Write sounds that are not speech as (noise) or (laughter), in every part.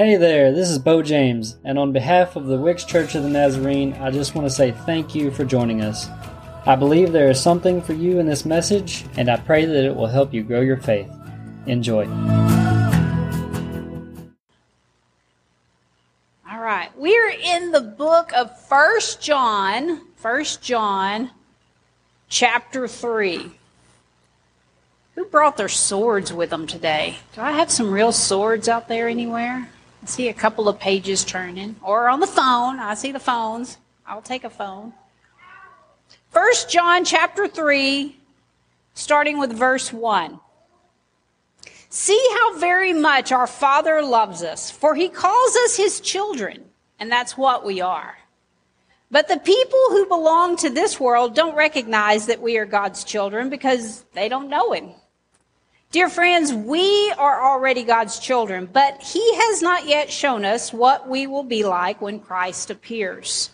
Hey there, this is Bo James, and on behalf of the Wicks Church of the Nazarene, I just want to say thank you for joining us. I believe there is something for you in this message, and I pray that it will help you grow your faith. Enjoy. All right, we're in the book of First John, First John, chapter 3. Who brought their swords with them today? Do I have some real swords out there anywhere? I see a couple of pages turning. Or on the phone. I see the phones. I'll take a phone. First John chapter 3, starting with verse 1. See how very much our Father loves us, for he calls us his children, and that's what we are. But the people who belong to this world don't recognize that we are God's children because they don't know him. Dear friends, we are already God's children, but He has not yet shown us what we will be like when Christ appears.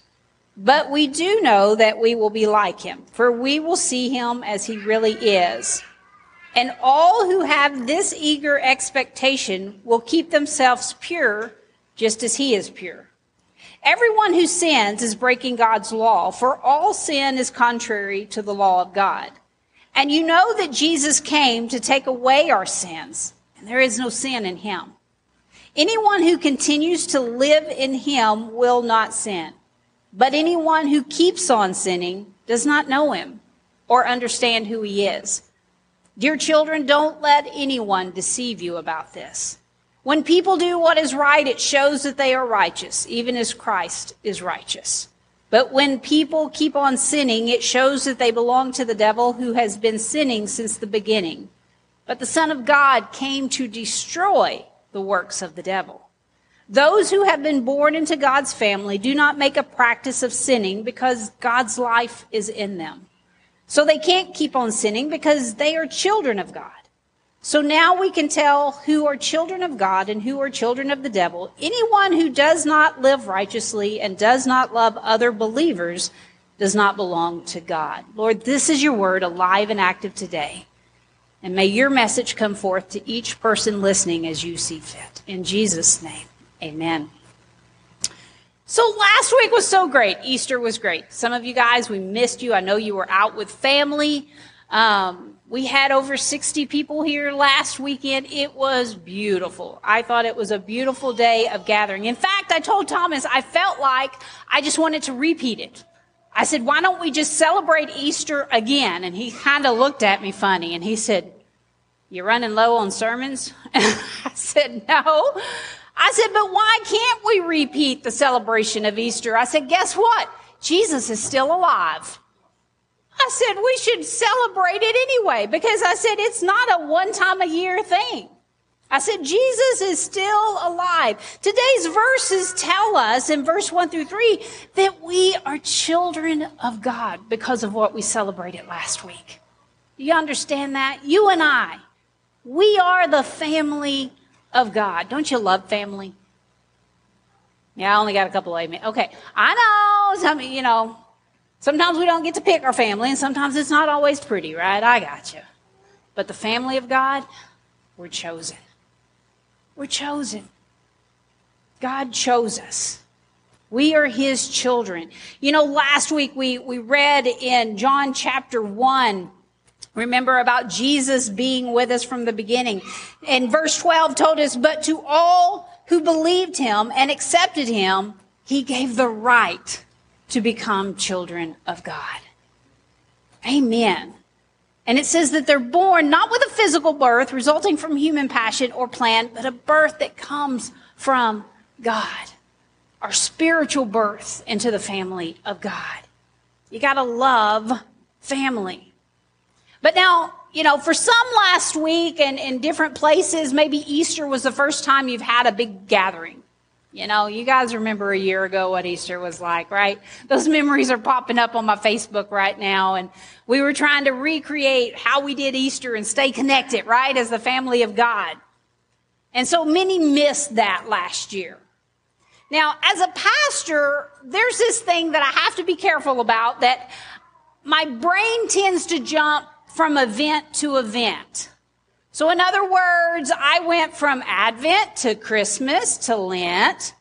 But we do know that we will be like Him, for we will see Him as He really is. And all who have this eager expectation will keep themselves pure just as He is pure. Everyone who sins is breaking God's law, for all sin is contrary to the law of God. And you know that Jesus came to take away our sins, and there is no sin in him. Anyone who continues to live in him will not sin. But anyone who keeps on sinning does not know him or understand who he is. Dear children, don't let anyone deceive you about this. When people do what is right, it shows that they are righteous, even as Christ is righteous. But when people keep on sinning, it shows that they belong to the devil who has been sinning since the beginning. But the Son of God came to destroy the works of the devil. Those who have been born into God's family do not make a practice of sinning because God's life is in them. So they can't keep on sinning because they are children of God. So now we can tell who are children of God and who are children of the devil. Anyone who does not live righteously and does not love other believers does not belong to God. Lord, this is your word alive and active today. And may your message come forth to each person listening as you see fit. In Jesus' name, amen. So last week was so great. Easter was great. Some of you guys, we missed you. I know you were out with family. Um, we had over 60 people here last weekend. It was beautiful. I thought it was a beautiful day of gathering. In fact, I told Thomas I felt like I just wanted to repeat it. I said, why don't we just celebrate Easter again? And he kind of looked at me funny and he said, "You're running low on sermons? (laughs) I said, no. I said, but why can't we repeat the celebration of Easter? I said, guess what? Jesus is still alive. I said we should celebrate it anyway because I said it's not a one time a year thing. I said Jesus is still alive. Today's verses tell us in verse 1 through 3 that we are children of God because of what we celebrated last week. You understand that? You and I, we are the family of God. Don't you love family? Yeah, I only got a couple of amen. Okay. I know, some, you know, Sometimes we don't get to pick our family, and sometimes it's not always pretty, right? I got you. But the family of God, we're chosen. We're chosen. God chose us. We are his children. You know, last week we, we read in John chapter 1, remember about Jesus being with us from the beginning. And verse 12 told us, but to all who believed him and accepted him, he gave the right to become children of God. Amen. And it says that they're born not with a physical birth resulting from human passion or plan, but a birth that comes from God. Our spiritual birth into the family of God. You gotta love family. But now, you know, for some last week and in different places, maybe Easter was the first time you've had a big gathering. You know, you guys remember a year ago what Easter was like, right? Those memories are popping up on my Facebook right now. And we were trying to recreate how we did Easter and stay connected, right? As the family of God. And so many missed that last year. Now, as a pastor, there's this thing that I have to be careful about that my brain tends to jump from event to event. So, in other words, I went from Advent to Christmas to Lent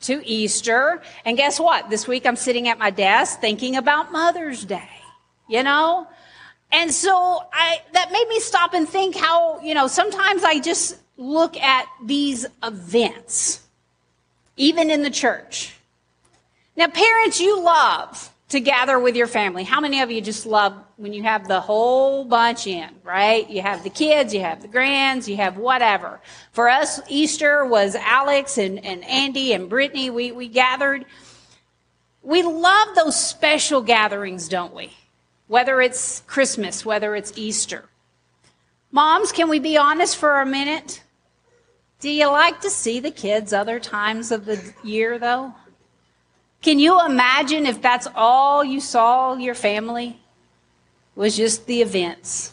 to Easter. And guess what? This week I'm sitting at my desk thinking about Mother's Day, you know? And so I, that made me stop and think how, you know, sometimes I just look at these events, even in the church. Now, parents, you love to gather with your family. How many of you just love when you have the whole bunch in, right? You have the kids, you have the grands, you have whatever. For us, Easter was Alex and, and Andy and Brittany. We, we gathered. We love those special gatherings, don't we? Whether it's Christmas, whether it's Easter. Moms, can we be honest for a minute? Do you like to see the kids other times of the year, though? Can you imagine if that's all you saw your family was just the events?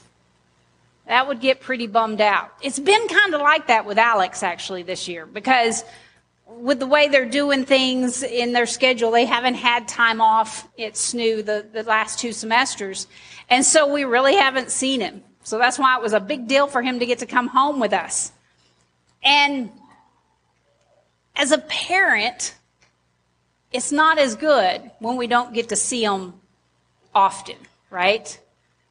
That would get pretty bummed out. It's been kind of like that with Alex actually this year because with the way they're doing things in their schedule, they haven't had time off at SNU the, the last two semesters. And so we really haven't seen him. So that's why it was a big deal for him to get to come home with us. And as a parent, it's not as good when we don't get to see them often, right?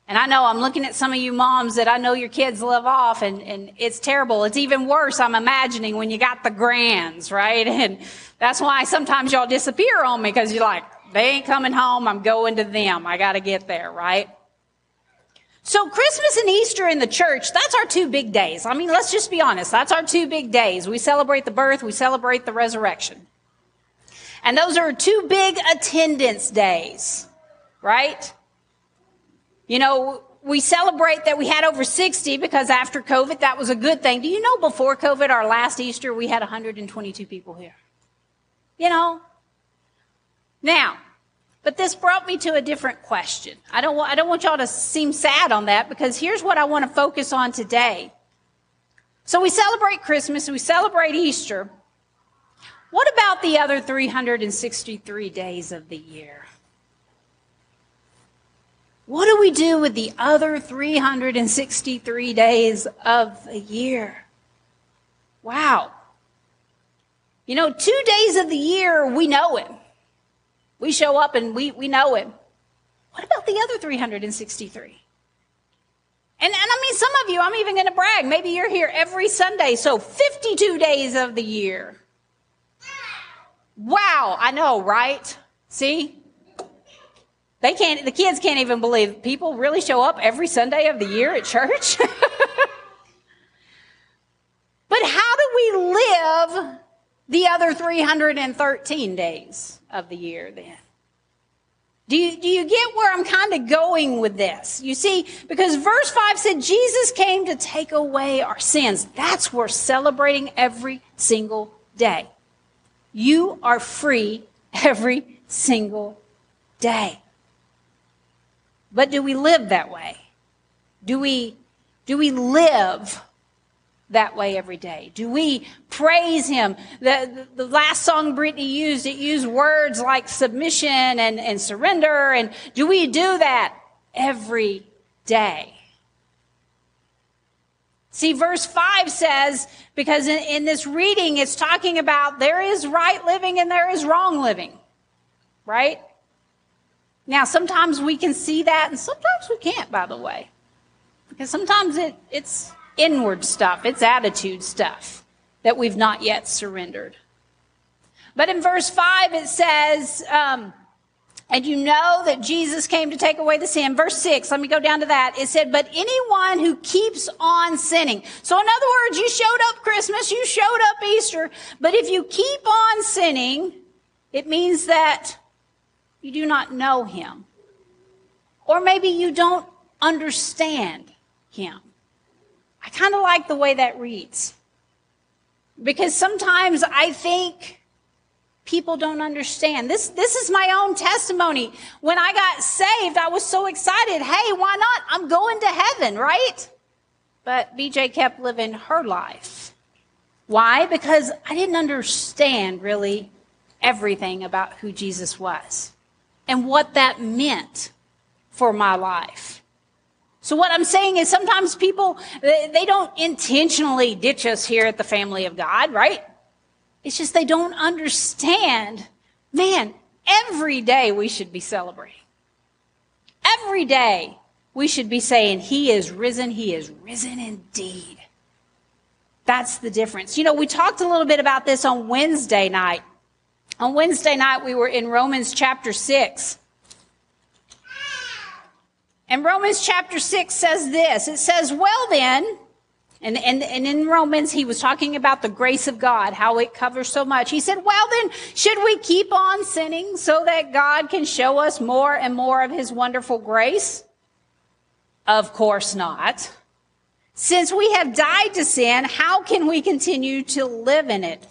And I know I'm looking at some of you moms that I know your kids live off and, and it's terrible. It's even worse, I'm imagining, when you got the grands, right? (laughs) And that's why sometimes y'all disappear on me because you're like, they ain't coming home. I'm going to them. I got to get there, right? So Christmas and Easter in the church, that's our two big days. I mean, let's just be honest. That's our two big days. We celebrate the birth, we celebrate the resurrection. And those are two big attendance days, right? You know, we celebrate that we had over 60 because after COVID, that was a good thing. Do you know before COVID, our last Easter, we had 122 people here? You know? Now, but this brought me to a different question. I don't, I don't want y'all to seem sad on that because here's what I want to focus on today. So we celebrate Christmas, we celebrate Easter, what about the other 363 days of the year? What do we do with the other 363 days of the year? Wow. You know, two days of the year, we know him. We show up and we, we know him. What about the other 363? And, and I mean, some of you, I'm even going to brag, maybe you're here every Sunday, so 52 days of the year. Wow, I know, right? See? They can't, the kids can't even believe people really show up every Sunday of the year at church. (laughs) but how do we live the other 313 days of the year then? Do you, do you get where I'm kind of going with this? You see, because verse 5 said Jesus came to take away our sins. That's worth celebrating every single day. You are free every single day. But do we live that way? Do we, do we live that way every day? Do we praise Him? The, the, the, last song Brittany used, it used words like submission and, and surrender. And do we do that every day? See, verse 5 says, because in, in, this reading, it's talking about there is right living and there is wrong living. Right? Now, sometimes we can see that and sometimes we can't, by the way. Because sometimes it, it's inward stuff, it's attitude stuff that we've not yet surrendered. But in verse 5, it says, um, and you know that Jesus came to take away the sin. Verse 6, let me go down to that. It said, but anyone who keeps on sinning. So in other words, you showed up Christmas, you showed up Easter, but if you keep on sinning, it means that you do not know him. Or maybe you don't understand him. I kind of like the way that reads. Because sometimes I think people don't understand. This, this is my own testimony. When I got saved, I was so excited. Hey, why not? I'm going to heaven, right? But BJ kept living her life. Why? Because I didn't understand really everything about who Jesus was and what that meant for my life. So what I'm saying is sometimes people, they don't intentionally ditch us here at the family of God, right? It's just they don't understand. Man, every day we should be celebrating. Every day we should be saying, He is risen, He is risen indeed. That's the difference. You know, we talked a little bit about this on Wednesday night. On Wednesday night, we were in Romans chapter 6. And Romans chapter 6 says this it says, Well, then, and, and, and in Romans, he was talking about the grace of God, how it covers so much. He said, Well, then, should we keep on sinning so that God can show us more and more of his wonderful grace? Of course not. Since we have died to sin, how can we continue to live in it?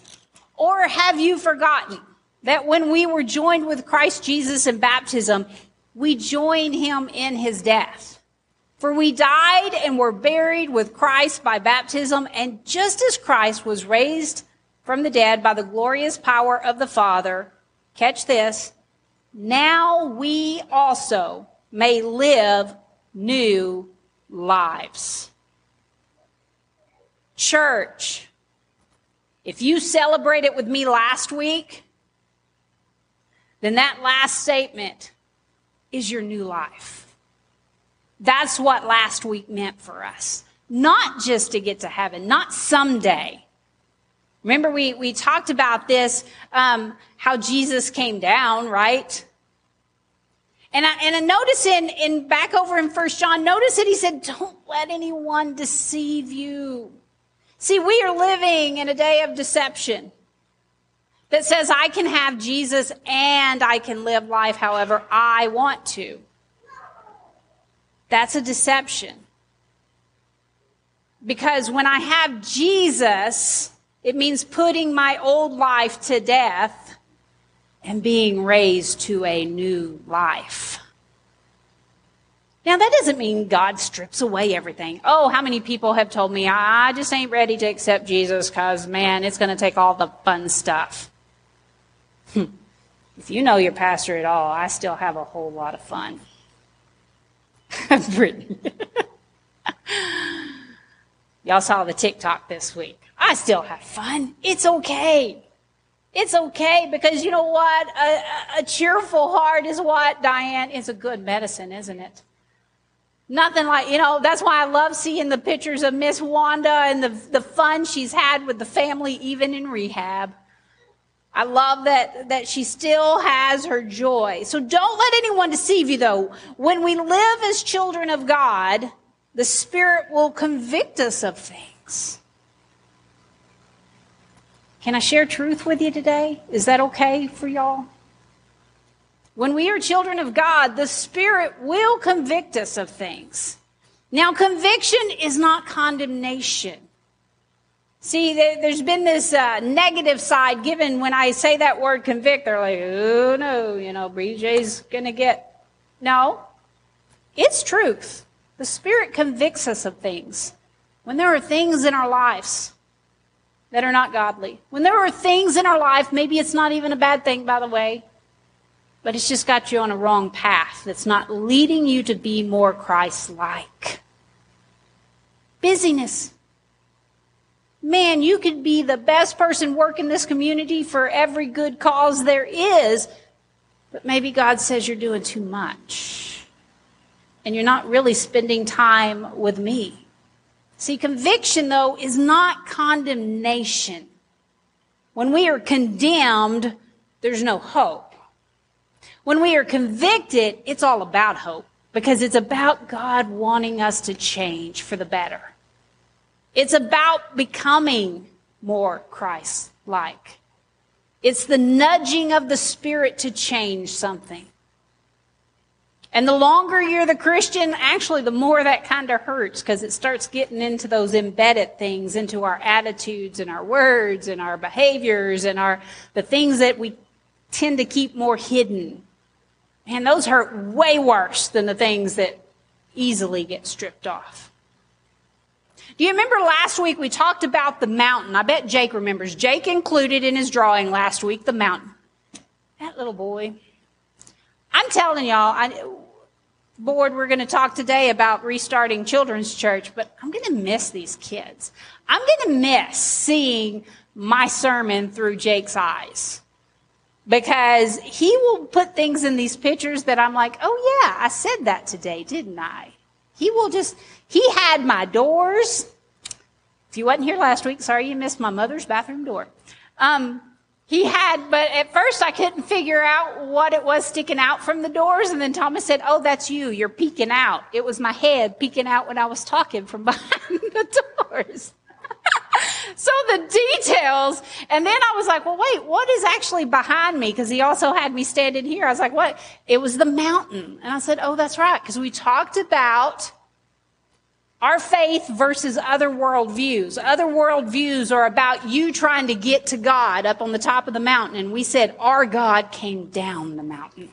Or have you forgotten that when we were joined with Christ Jesus in baptism, we join him in his death. For we died and were buried with Christ by baptism, and just as Christ was raised from the dead by the glorious power of the Father, catch this, now we also may live new lives. Church, if you celebrated with me last week, then that last statement is your new life. That's what last week meant for us. Not just to get to heaven, not someday. Remember, we, we talked about this, um, how Jesus came down, right? And I, and I notice in, in back over in First John, notice that he said, don't let anyone deceive you. See, we are living in a day of deception that says I can have Jesus and I can live life however I want to. That's a deception. Because when I have Jesus, it means putting my old life to death and being raised to a new life. Now, that doesn't mean God strips away everything. Oh, how many people have told me, I just ain't ready to accept Jesus because, man, it's going to take all the fun stuff. Hmm. if you know your pastor at all, I still have a whole lot of fun. Brittany. Y'all saw the TikTok this week. I still have fun. It's okay. It's okay because you know what? A, a, cheerful heart is what, Diane, is a good medicine, isn't it? Nothing like, you know, that's why I love seeing the pictures of Miss Wanda and the, the fun she's had with the family, even in rehab. I love that, that she still has her joy. So don't let anyone deceive you though. When we live as children of God, the Spirit will convict us of things. Can I share truth with you today? Is that okay for y'all? When we are children of God, the Spirit will convict us of things. Now, conviction is not condemnation. See, there's been this uh, negative side given when I say that word convict. They're like, oh no, you know, BJ's going to get. No, it's truth. The Spirit convicts us of things. When there are things in our lives that are not godly, when there are things in our life, maybe it's not even a bad thing, by the way, but it's just got you on a wrong path that's not leading you to be more Christ like. Busyness man, you could be the best person working this community for every good cause there is, but maybe God says you're doing too much. And you're not really spending time with me. See, conviction, though, is not condemnation. When we are condemned, there's no hope. When we are convicted, it's all about hope because it's about God wanting us to change for the better. It's about becoming more Christ like. It's the nudging of the Spirit to change something. And the longer you're the Christian, actually, the more that kind of hurts because it starts getting into those embedded things, into our attitudes and our words and our behaviors and our, the things that we tend to keep more hidden. And those hurt way worse than the things that easily get stripped off. Do you remember last week we talked about the mountain? I bet Jake remembers. Jake included in his drawing last week the mountain. That little boy. I'm telling y'all, I, board, we're going to talk today about restarting children's church, but I'm going to miss these kids. I'm going to miss seeing my sermon through Jake's eyes because he will put things in these pictures that I'm like, oh yeah, I said that today, didn't I? He will just, he had my doors. If you wasn't here last week, sorry you missed my mother's bathroom door. Um, he had, but at first I couldn't figure out what it was sticking out from the doors. And then Thomas said, Oh, that's you. You're peeking out. It was my head peeking out when I was talking from (laughs) behind the doors. (laughs) so the details, and then I was like, well, wait, what is actually behind me? Because he also had me standing here. I was like, what? It was the mountain. And I said, oh, that's right. Because we talked about our faith versus other world views. Other world views are about you trying to get to God up on the top of the mountain. And we said, our God came down the mountain.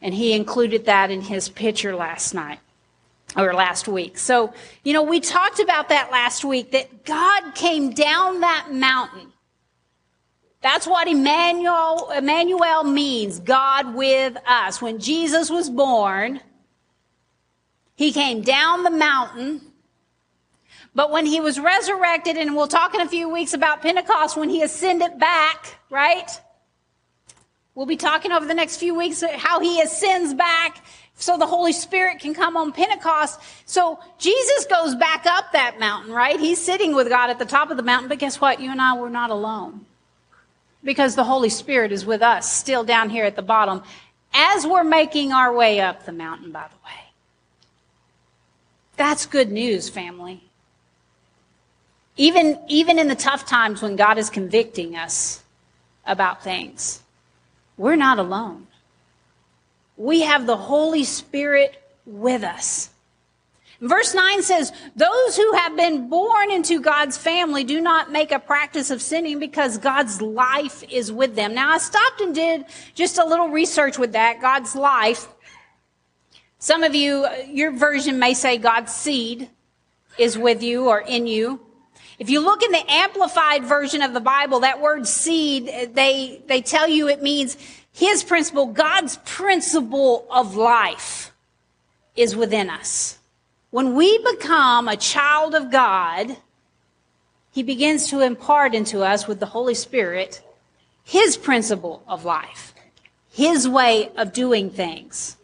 And he included that in his picture last night or last week. So, you know, we talked about that last week that God came down that mountain. That's what Emmanuel, Emmanuel means, God with us. When Jesus was born, he came down the mountain. But when he was resurrected, and we'll talk in a few weeks about Pentecost, when he ascended back, right? We'll be talking over the next few weeks how he ascends back so the Holy Spirit can come on Pentecost. So Jesus goes back up that mountain, right? He's sitting with God at the top of the mountain, but guess what? You and I were not alone. Because the Holy Spirit is with us, still down here at the bottom, as we're making our way up the mountain, by the way. That's good news, family. Even, even in the tough times when God is convicting us about things, we're not alone we have the Holy Spirit with us. Verse 9 says, Those who have been born into God's family do not make a practice of sinning because God's life is with them. Now, I stopped and did just a little research with that, God's life. Some of you, uh, your version may say God's seed is with you or in you. If you look in the amplified version of the Bible, that word seed, uh, they, they tell you it means his principle, God's principle of life is within us. When we become a child of God, he begins to impart into us with the Holy Spirit his principle of life, his way of doing things.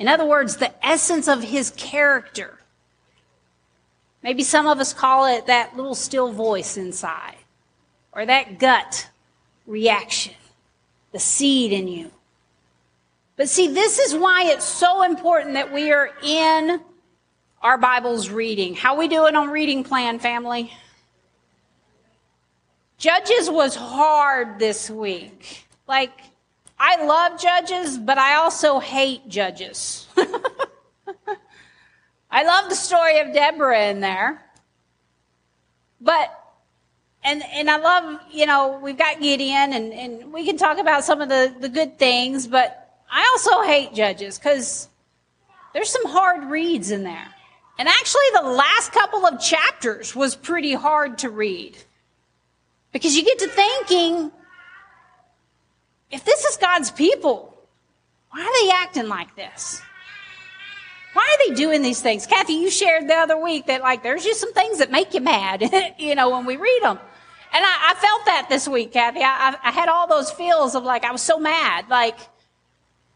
In other words, the essence of his character. Maybe some of us call it that little still voice inside or that gut reaction the seed in you. But see, this is why it's so important that we are in our Bible's reading. How we doing on reading plan, family? Judges was hard this week. Like, I love judges, but I also hate judges. (laughs) I love the story of Deborah in there. But and and I love, you know, we've got Gideon and, and we can talk about some of the, the good things, but I also hate judges because there's some hard reads in there. And actually the last couple of chapters was pretty hard to read. Because you get to thinking, if this is God's people, why are they acting like this? Why are they doing these things? Kathy, you shared the other week that like there's just some things that make you mad, (laughs) you know, when we read them. And I, I felt that this week, Kathy. I, I, had all those feels of like, I was so mad. Like,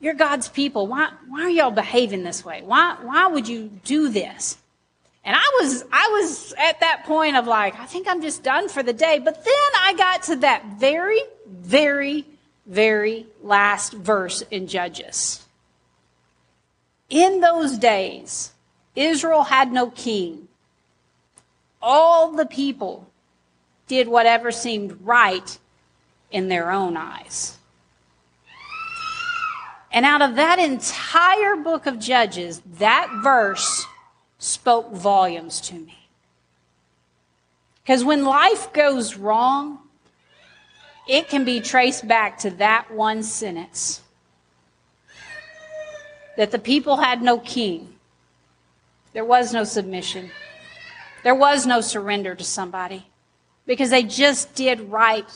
you're God's people. Why, why are y'all behaving this way? Why, why would you do this? And I was, I was at that point of like, I think I'm just done for the day. But then I got to that very, very, very last verse in Judges. In those days, Israel had no king. All the people did whatever seemed right in their own eyes. And out of that entire book of Judges, that verse spoke volumes to me. Because when life goes wrong, it can be traced back to that one sentence that the people had no king, there was no submission, there was no surrender to somebody because they just did right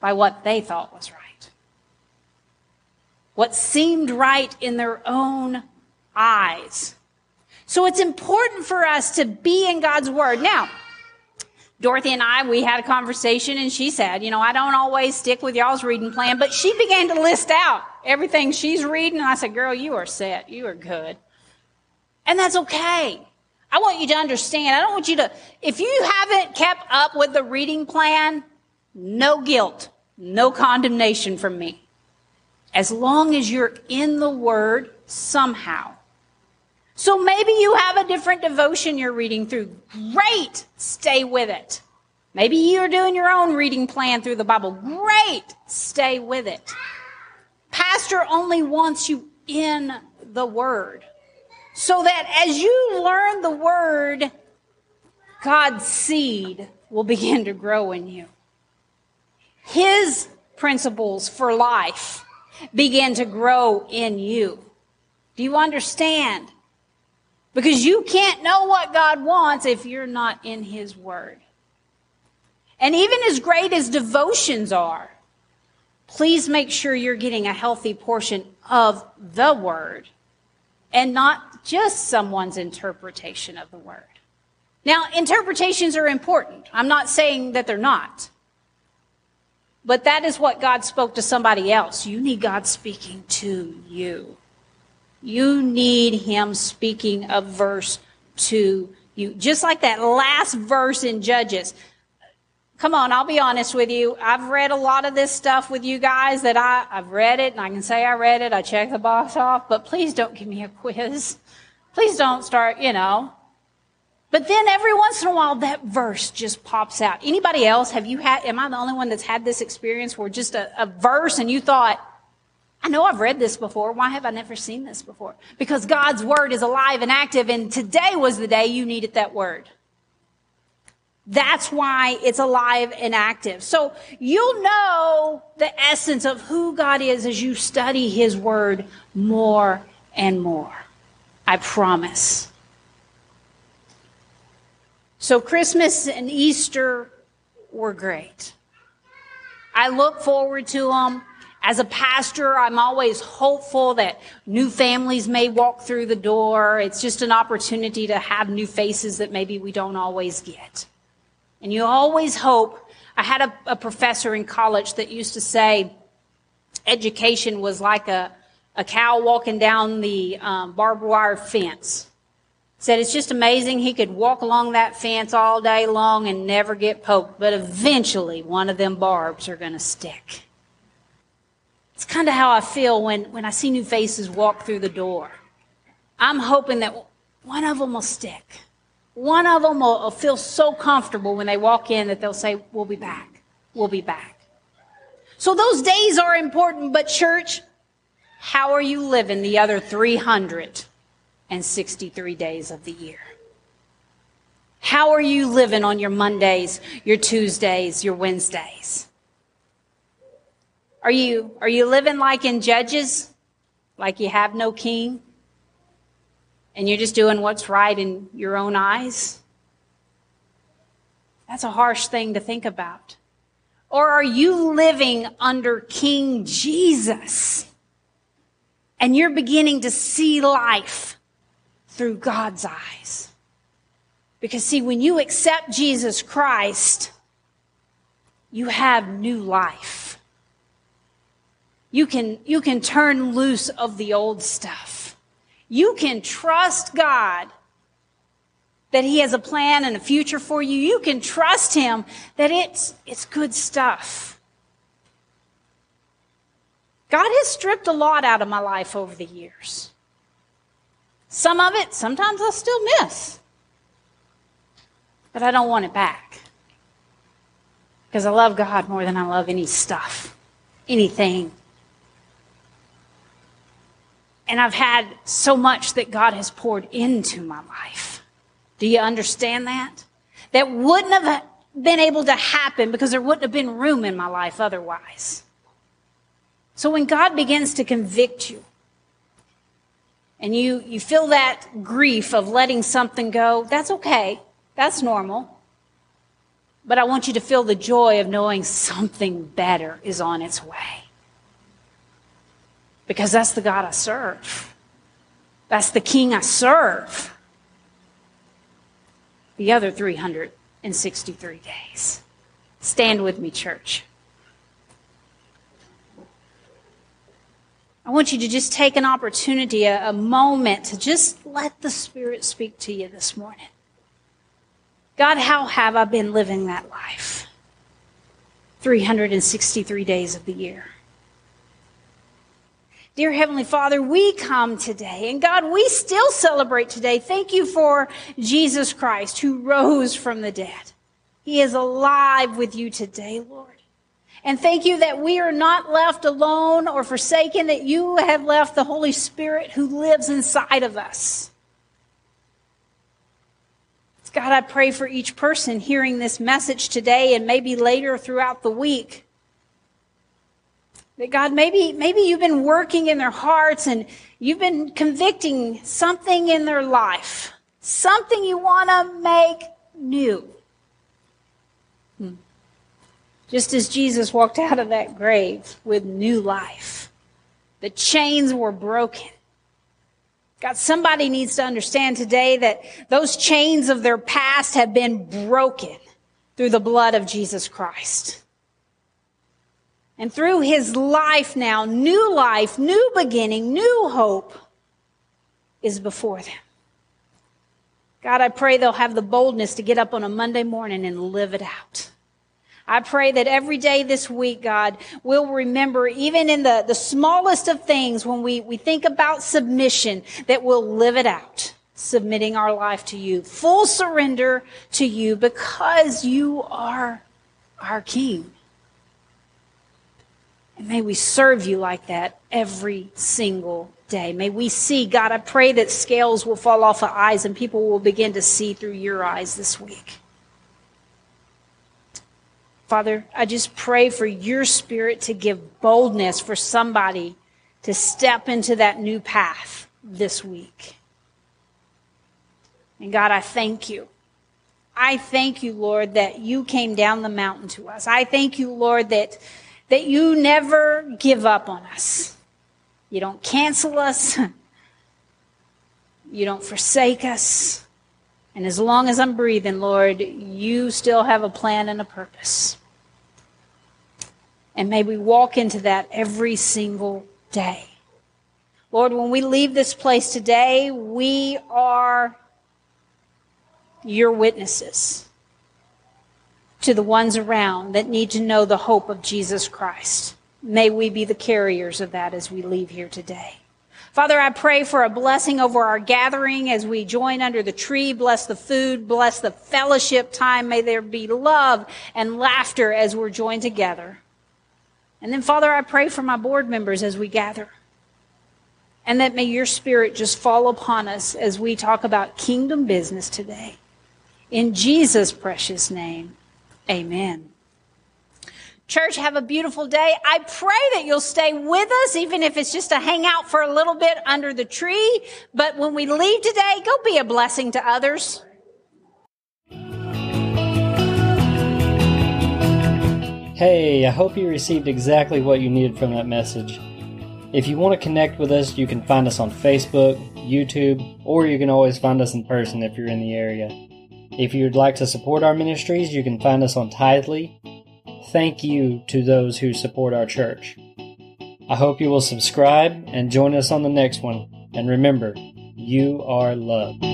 by what they thought was right. What seemed right in their own eyes. So it's important for us to be in God's Word. Now, Dorothy and I, we had a conversation and she said, you know, I don't always stick with y'all's reading plan, but she began to list out everything she's reading. And I said, girl, you are set. You are good. And that's okay. I want you to understand. I don't want you to, if you haven't kept up with the reading plan, no guilt, no condemnation from me. As long as you're in the Word somehow. So maybe you have a different devotion you're reading through. Great. Stay with it. Maybe you're doing your own reading plan through the Bible. Great. Stay with it. Pastor only wants you in the Word. So that as you learn the Word, God's seed will begin to grow in you. His principles for life begin to grow in you. Do you understand? Because you can't know what God wants if you're not in His Word. And even as great as devotions are, please make sure you're getting a healthy portion of the Word and not just someone's interpretation of the Word. Now, interpretations are important. I'm not saying that they're not. But that is what God spoke to somebody else. You need God speaking to you. You need Him speaking a verse to you. Just like that last verse in Judges. Come on, I'll be honest with you. I've read a lot of this stuff with you guys that I, I've read it and I can say I read it. I check the box off, but please don't give me a quiz. Please don't start, you know. But then every once in a while that verse just pops out. Anybody else? Have you had, am I the only one that's had this experience where just a, a verse and you thought, I know I've read this before. Why have I never seen this before? Because God's word is alive and active, and today was the day you needed that word. That's why it's alive and active. So you'll know the essence of who God is as you study His Word more and more. I promise. So Christmas and Easter were great. I look forward to them. As a pastor, I'm always hopeful that new families may walk through the door. It's just an opportunity to have new faces that maybe we don't always get. And you always hope. I had a, a professor in college that used to say education was like a, a cow walking down the um, barbed wire fence. Said it's just amazing he could walk along that fence all day long and never get poked, but eventually one of them barbs are going to stick. It's kind of how I feel when, when I see new faces walk through the door. I'm hoping that one of them will stick. One of them will, will feel so comfortable when they walk in that they'll say, We'll be back. We'll be back. So those days are important, but church, how are you living the other 363 days of the year? How are you living on your Mondays, your Tuesdays, your Wednesdays? Are you, are you living like in Judges? Like you have no king? And you're just doing what's right in your own eyes? That's a harsh thing to think about. Or are you living under King Jesus? And you're beginning to see life through God's eyes. Because see, when you accept Jesus Christ, you have new life. You can, you can turn loose of the old stuff. You can trust God that He has a plan and a future for you. You can trust Him that it's, it's good stuff. God has stripped a lot out of my life over the years. Some of it, sometimes I still miss. But I don't want it back. Because I love God more than I love any stuff, anything. And I've had so much that God has poured into my life. Do you understand that? That wouldn't have been able to happen because there wouldn't have been room in my life otherwise. So when God begins to convict you, and you, you feel that grief of letting something go, that's okay. That's normal. But I want you to feel the joy of knowing something better is on its way because that's the God I serve. That's the king I serve. The other 363 days. Stand with me, church. I want you to just take an opportunity, a, a, moment to just let the Spirit speak to you this morning. God, how have I been living that life? 363 days of the year. Dear Heavenly Father, we come today, and God, we still celebrate today. Thank you for Jesus Christ who rose from the dead. He is alive with you today, Lord. And thank you that we are not left alone or forsaken, that you have left the Holy Spirit who lives inside of us. God, I pray for each person hearing this message today and maybe later throughout the week. That God, maybe, maybe you've been working in their hearts and you've been convicting something in their life, something you want to make new. Hmm. Just as Jesus walked out of that grave with new life, the chains were broken. God, somebody needs to understand today that those chains of their past have been broken through the blood of Jesus Christ. And through his life now, new life, new beginning, new hope is before them. God, I pray they'll have the boldness to get up on a Monday morning and live it out. I pray that every day this week, God, we'll remember, even in the, the smallest of things, when we, we think about submission, that we'll live it out, submitting our life to you, full surrender to you, because you are our King. And may we serve you like that every single day. May we see, God, I pray that scales will fall off of eyes and people will begin to see through your eyes this week. Father, I just pray for your spirit to give boldness for somebody to step into that new path this week. And God, I thank you. I thank you, Lord, that you came down the mountain to us. I thank you, Lord, that, that you never give up on us. You don't cancel us. You don't forsake us. And as long as I'm breathing, Lord, you still have a plan and a purpose. And may we walk into that every single day. Lord, when we leave this place today, we are your witnesses to the ones around that need to know the hope of Jesus Christ. May we be the carriers of that as we leave here today. Father, I pray for a blessing over our gathering as we join under the tree. Bless the food, bless the fellowship time. May there be love and laughter as we're joined together. And then, Father, I pray for my board members as we gather. And that may your spirit just fall upon us as we talk about kingdom business today. In Jesus' precious name, amen. Church, have a beautiful day. I pray that you'll stay with us, even if it's just to hang out for a little bit under the tree. But when we leave today, go be a blessing to others. Hey, I hope you received exactly what you needed from that message. If you want to connect with us, you can find us on Facebook, YouTube, or you can always find us in person if you're in the area. If you'd like to support our ministries, you can find us on Tithely. Thank you to those who support our church. I hope you will subscribe and join us on the next one. And remember, you are loved.